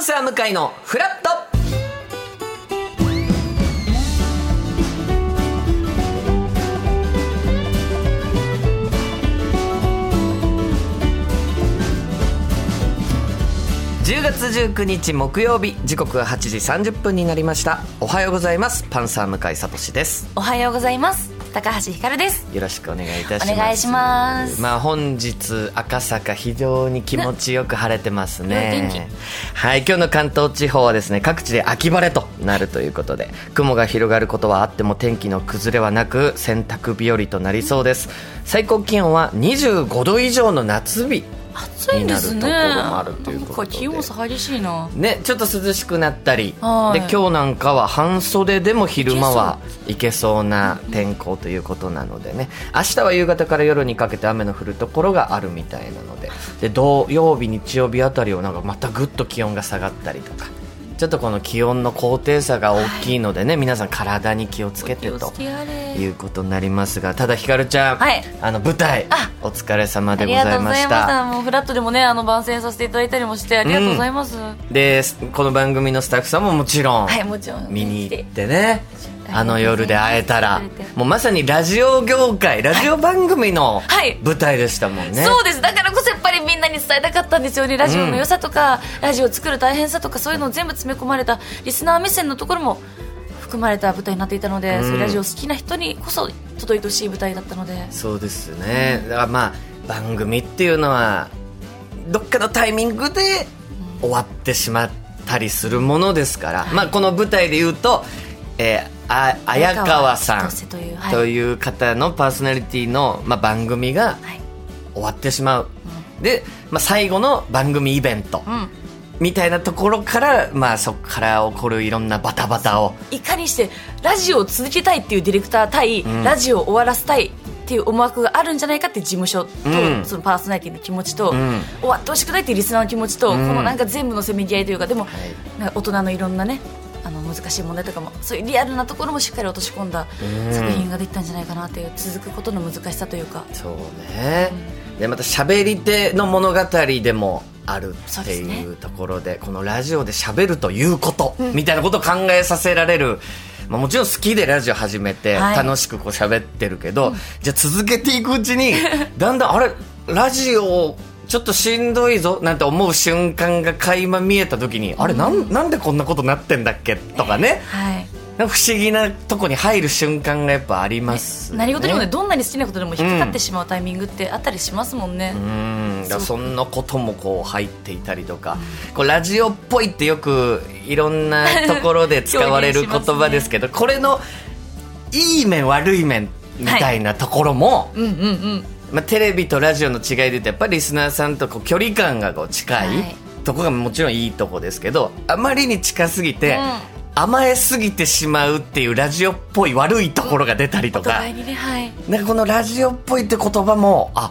ンサー向かいのフラット。10月19日木曜日時刻は8時30分になりました。おはようございます。パンサー向井聡です。おはようございます。高橋ひかるです。よろしくお願いいたします。お願いします。まあ本日赤坂非常に気持ちよく晴れてますね。はい今日の関東地方はですね各地で秋晴れとなるということで雲が広がることはあっても天気の崩れはなく洗濯日和となりそうです。最高気温は25度以上の夏日暑いんですね。気温差激しいな。ね、ちょっと涼しくなったり、はい。で今日なんかは半袖でも昼間はいけそうな天候ということなのでね。明日は夕方から夜にかけて雨の降るところがあるみたいなので。で土曜日日曜日あたりはなんかまたぐっと気温が下がったりとかちょっとこの気温の高低差が大きいのでね、皆さん体に気をつけてということになりますがただひかるちゃん、はい。あの舞台あお疲れ様あでございました。フラットでもねあの番宣させていただいたりもしてありがとうございます、でこの番組のスタッフさんももちろん、はいもちろん。見に行ってねあの夜で会えたらもうまさにラジオ業界ラジオ番組のはい。舞台でしたもんね、そうです。だからこそんなに伝えたかったんですよね。ラジオの良さとか、ラジオを作る大変さとかそういうのを全部詰め込まれたリスナー目線のところも含まれた舞台になっていたので、うん。そういうラジオ好きな人にこそ届いてほしい舞台だったので。そうですね。だからまあ番組っていうのはどっかのタイミングで終わってしまったりするものですから、まあこの舞台で言うと、えーあ綾川さんというはい。という方のパーソナリティの、まあ、番組がはい。終わってしまう、で、まあ、最後の番組イベント、うん。みたいなところから、まあ、そこから起こるいろんなバタバタを。いかにしてラジオを続けたいっていうディレクター対、ん。ラジオを終わらせたいっていう思惑があるんじゃないかっていう事務所と、うん。そのパーソナリティの気持ちと、ん。終わってほしくないっていうリスナーの気持ちと、うん。このなんか全部のせめぎ合いというかでも、い。なんか大人のいろんなね難しい問題とかもそういうリアルなところもしっかり落とし込んだうん。作品ができたんじゃないかなっていう続くことの難しさというか。そうね、でまた喋り手の物語でもあるっていうところでこのラジオで喋るということ、みたいなことを考えさせられる、まあ、もちろん好きでラジオ始めてはい。楽しくこう喋ってるけど、じゃあ続けていくうちに だんだんあれ？ラジオちょっとしんどいぞなんて思う瞬間が垣間見えた時に、あれなんなんでこんなことなってんだっけとかね。はい。不思議なとこに入る瞬間がやっぱあります、何事にもねどんなに好きなことでも引っかかってしまうタイミングってあったりしますもんね、うん。そそんなこともこう入っていたりとか、こうラジオっぽいってよくいろんなところで使われる言葉ですけどこれのいい面悪い面みたいなところも、うんうんうんまあ、テレビとラジオの違いで言うとやっぱりリスナーさんとこう距離感がこう近い、はい。とこがもちろんいいとこですけどあまりに近すぎて、甘えすぎてしまうっていうラジオっぽい悪いところが出たりとおか。互いにねはい。なんかこのラジオっぽいって言葉もあ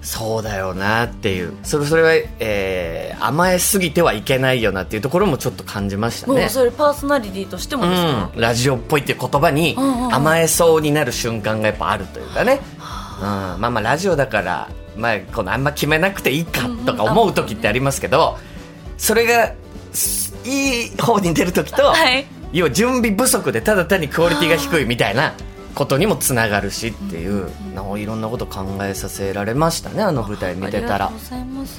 そうだよなっていう。それそれは、えー甘えすぎてはいけないよなっていうところもちょっと感じましたね。もうそれパーソナリティとしてもですか、うん、ラジオっぽいっていう言葉にうんうんうん。甘えそうになる瞬間がやっぱあるというかね、うん、まあまあラジオだから、まあ、このあんま決めなくていいかとか思う時ってありますけどそれがすいい方に出る時と、はい。要は準備不足でただ単にクオリティが低いみたいなことにもつながるしっていういろんなこと考えさせられましたねあの舞台見てたら。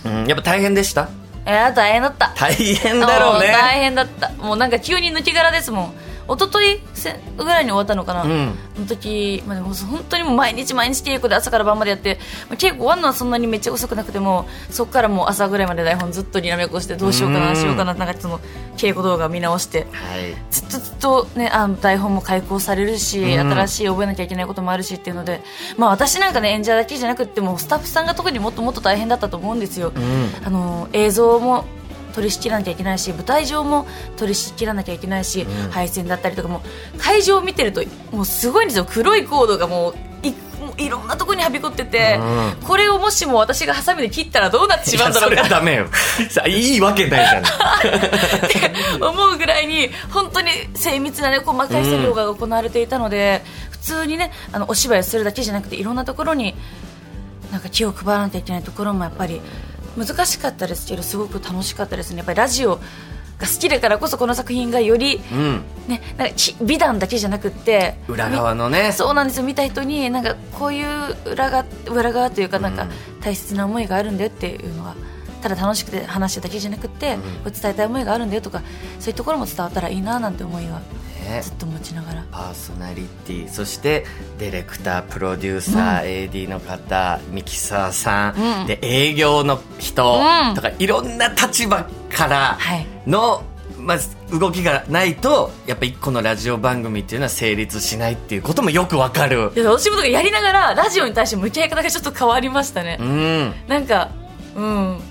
うん、やっぱ大変でした？いや大変だった。大変だろうもね大変だった。もうなんか急に抜き殻ですもん一昨日せぐらいに終わったのかな、うん。その時、まあ、でも本当にもう毎日毎日稽古で朝から晩までやってまあ稽古終わるのはそんなにめっちゃ遅くなくてもそこからもう朝ぐらいまで台本ずっとにらめっこしてどうしようかうなん。しようかななんかその稽古動画見直してはい。ずっとずっと、ね、あの台本も開講されるし、うん。新しい覚えなきゃいけないこともあるしっていうので、まあ、私なんかね演者だけじゃなくてもスタッフさんが特にもっともっと大変だったと思うんですよ。うん。あの映像も取り仕切らなきゃいけないし舞台上も取り仕切らなきゃいけないし、うん。配線だったりとかも会場を見てるともうすごいんですよ。黒いコードがもういもういろんなところにはびこってて、うこれをもしも私がハサミで切ったらどうなってしまうんだろうか。いやそれはダメよ。さいいわけないじゃん。って思うぐらいに本当に精密な、ね、細かい作業が行われていたので、普通にねあのお芝居をするだけじゃなくていろんなところになんか気を配らなきゃいけないところもやっぱり難しかったですけどすごく楽しかったですね。やっぱりラジオが好きだからこそこの作品がより、うん。ね、なんかち美談だけじゃなくって裏側のね。そうなんですよ。見た人になんかこういう裏側裏側というかなんかうん。大切な思いがあるんだよっていうのがただ楽しくて話しただけじゃなくって、こう伝えたい思いがあるんだよとかそういうところも伝わったらいいななんて思いはね。ずっと持ちながら。パーソナリティそしてディレクタープロデューサー、AD の方ミキサーさん、うん。で営業の人うんとか、いろんな立場からはい。の、まず動きがないとやっぱ一個のラジオ番組っていうのは成立しないっていうこともよくわかる。お仕事がやりながらラジオに対して向き合い方がちょっと変わりましたね。う、ん。なんかうん。ぶ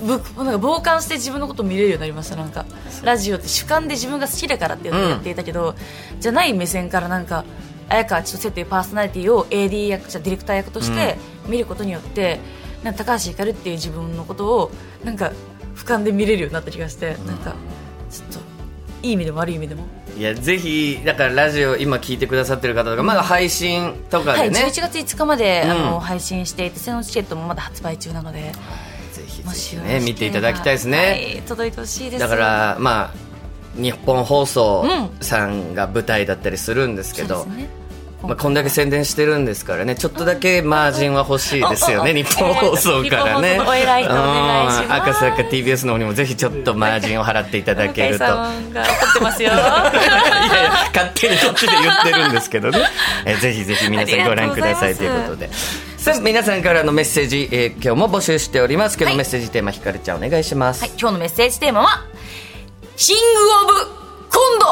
なんか傍観して自分のことを見れるようになりました。なんかラジオって主観で自分が好きだからっていうのをやっていたけど、じゃない目線からなんか綾川千歳っていうパーソナリティを AD 役じゃディレクター役として見ることによって、なんか高橋ひかるっていう自分のことをなんか俯瞰で見れるようになった気がして、なんかちょっといい意味でも悪い意味でも、いやぜひだからラジオ今聞いてくださってる方とかまだ配信とかはい、でね、11月5日まで、うん。あの配信していてそのチケットもまだ発売中なのでね見ていただきたいですね、はい、届いてほしいです。だからまあ日本放送うさんが舞台だったりするんですけど、そうですね。まあ、こんだけ宣伝してるんですからねちょっとだけマージンは欲しいですよね、う ん日本放送からね。日本放送お偉いとお願いします。うん。赤坂 TBS の方にもぜひちょっとマージンを払っていただけると。向井さんが怒ってますよ。いやいや勝手にこっちで言ってるんですけどね。えぜひぜひ皆さんご覧くださいということでさあ皆さんからのメッセージ、えー今日も募集しておりますけど、はい。メッセージテーマひかるちゃんお願いします。はい、今日のメッセージテーマはシング・オブ・コンド。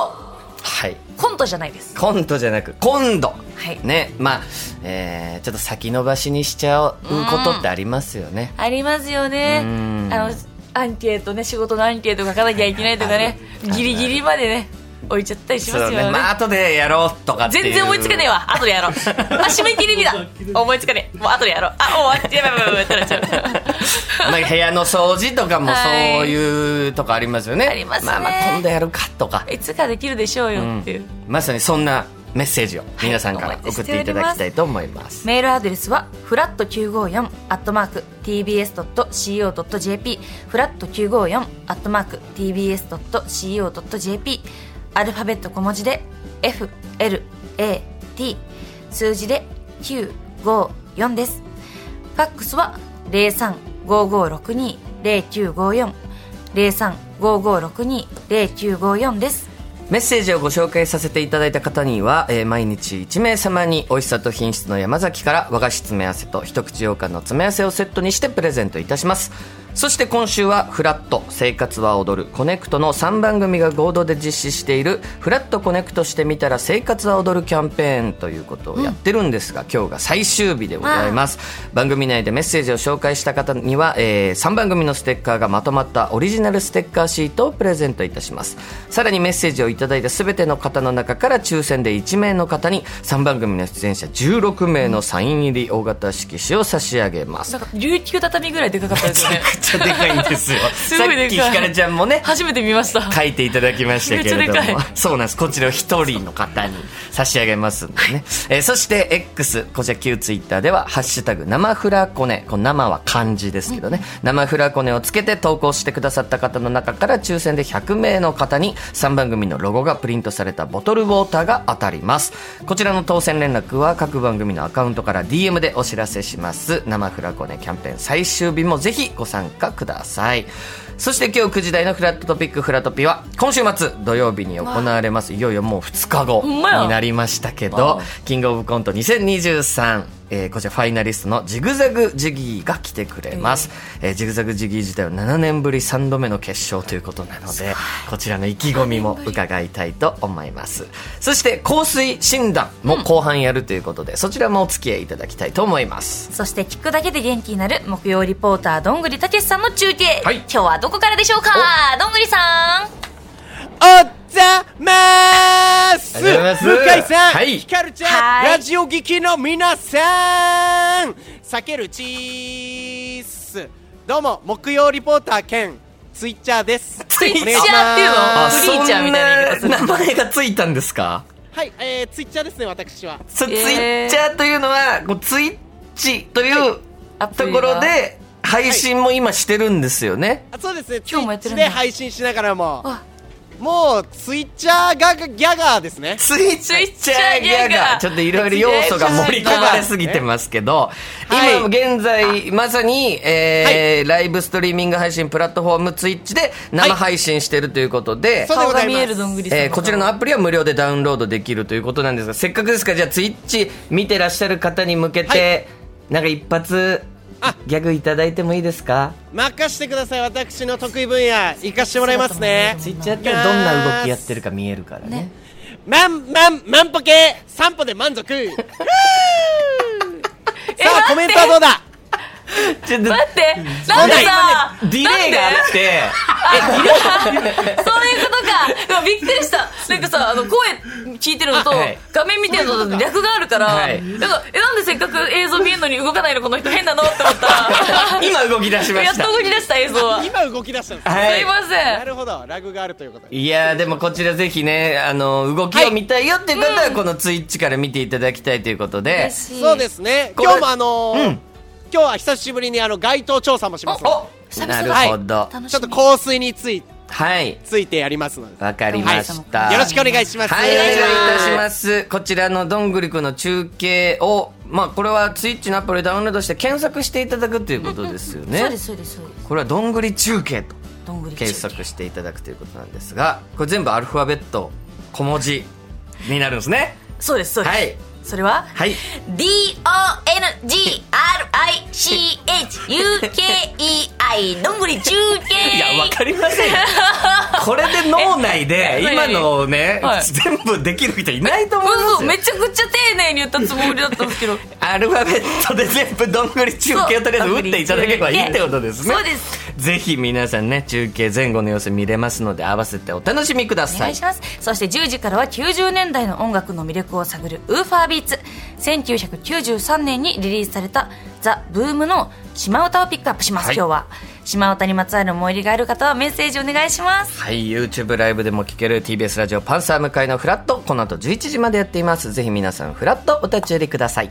はい。コントじゃないです。コントじゃなく今度、はい。ねまあ、えーちょっと先延ばしにしちゃうことってありますよね、ありますよね。うん。あのアンケートね仕事のアンケート書かなきゃいけないとかね。ギリギリまでね置いちゃったりしますよね。ね。まあ後でやろうとか全然思いつかねえわ。後でやろう。あ締め切り日だ。思いつかねえ。もう後でやろう。あ終わってやばいやばいやばいってなっちゃう。まあ部屋の掃除とかもそういうとこありますよね、ありますね。まあまあ今度やるかとか。いつかできるでしょうよっていう、まさにそんなメッセージを皆さんからはい送っていただきたいと思います。メールアドレスはフラット954アットマーク tbs.co.jp フラット954アットマーク tbs.co.jp アルファベット小文字で FLAT 数字で954です。ファックスは0355620954 0355620954です。メッセージをご紹介させていただいた方には、えー毎日1名様に美味しさと品質の山崎から和菓子詰め合わせと一口羊羹の詰め合わせをセットにしてプレゼントいたします。そして今週はフラット生活は踊る。コネクトの3番組が合同で実施しているフラットコネクトしてみたら生活は踊るキャンペーンということをやってるんですが、今日が最終日でございます。番組内でメッセージを紹介した方には、え3番組のステッカーがまとまったオリジナルステッカーシートをプレゼントいたします。さらにメッセージをいただいた全ての方の中から抽選で1名の方に3番組の出演者16名のサイン入り大型色紙を差し上げます。なんか琉球畳ぐらいでかかったですよねちゃでかいんですよ。すごいでかい。さっきひかるちゃんもね初めて見ました。書いていただきましたけれども。そうなんです。こちらを一人の方に差し上げますんでね、えーそして X こちら旧ツイッターでは「ハッシュタグ生フラコネ」この生は漢字ですけどね、生フラコネをつけて投稿してくださった方の中から抽選で100名の方に3番組のロゴがプリントされたボトルウォーターが当たります。こちらの当選連絡は各番組のアカウントから DM でお知らせします。生フラコネキャンペーン最終日もぜひご参加ください。そして今日9時台のフラットトピックフラトピは今週末土曜日に行われますいよいよもう2日後になりましたけどキングオブコント2023えーこちらファイナリストのジグザグジギーが来てくれます、えー。ジグザグジギー自体は7年ぶり3度目の決勝ということなのでこちらの意気込みも伺いたいと思います。そして香水診断も後半やるということで、そちらもお付き合いいただきたいと思います。そして聞くだけで元気になる木曜リポーターどんぐりたけしさんの中継、はい。今日はどこからでしょうか？どんぐりさん。おざまーす。向井さん、はい。ひかるちゃん、はい。ラジオ劇の皆さん避けるチースどうも木曜リポーター兼ツイッチャーです。ツイッチャーっていうの？あフリーちゃんみたいな名前がついたんですか？はい、えー、ツイッチャーですね私は。ツイッチャーというのはこうツイッチというアプリが。ところで配信も今してるんですよね。あそうですね。今日もやってるで配信しながらも。あもうツイッチャーガギャガーですね。ツイッチャーギャガー。ちょっといろいろ要素が盛り込まれすぎてますけど、はい。今現在、まさに、えーライブストリーミング配信プラットフォームツイッチで生配信してるということで、えるどんぐりさんえーこちらのアプリは無料でダウンロードできるということなんですが、せっかくですから、じゃあツイッチ見てらっしゃる方に向けて、なんか一発あ、ギャグいただいてもいいですか？任してください。私の得意分野行かしてもらいますね。ツイッチやったらどんな動きやってるか見えるからね。ね。マンマンマンポケ散歩で満足。さあコメントはどうだ？ちょっと待ってなんでさディレイがあって、そういうことか。びっくりした。なんかさあの声聞いてるのと、あはい。画面見てるのと略があるから、はい。なんかえなんでせっかく映像見えるのに動かないのこの人変なのって思った。ら今動き出しまやっとした。動き出した映像は。す今動き出したんですはいいませなんるほど。ラグがあるということで。いやーでもこちらぜひね、あの、動きを見たいよっていう方は、このツイッチから見ていただきたいということで、嬉しいそうですね。今日もあのーうん。今日は久しぶりにあの街頭調査もします久々なるほど。楽しみでちょっと香水についはい。ついてやりますのでわかりました。よろしくお願いしますはい、お願いいたします。こちらのどんぐりくんの中継を、まあ、これはツイッチのアプリダウンロードして検索していただくということですよね。そうですそうですそうですこれはどんぐり中継とどんぐり検索していただくということなんですが、これ全部アルファベット小文字になるんですね。そうですそうです、はいそれは？はい。D-O-N-G-R-I-C-H-U-K-E-I どんぐり中継いや、わかりませんよ。これで脳内で、え今のをね、はい全部できる人いないと思いますめちゃくちゃ丁寧に言ったつもりだったんですけどアルファベットで全部どんぐり中継をとりあえず打っていただければいいってことですね。そうです。ぜひ皆さんね、中継前後の様子見れますので、合わせてお楽しみくださいお願いし。ますそして10時からは90年代の音楽の魅力を探るウーファービーツ1993年にリリースされたザ・ブームの島唄をピックアップします、はい今日は島唄にまつわる思い入れがある方はメッセージお願いしますはい、YouTube ライブでも聴ける TBS ラジオパンサー向かいのフラット、この後11時までやっています。ぜひ皆さんフラットお立ち寄りください。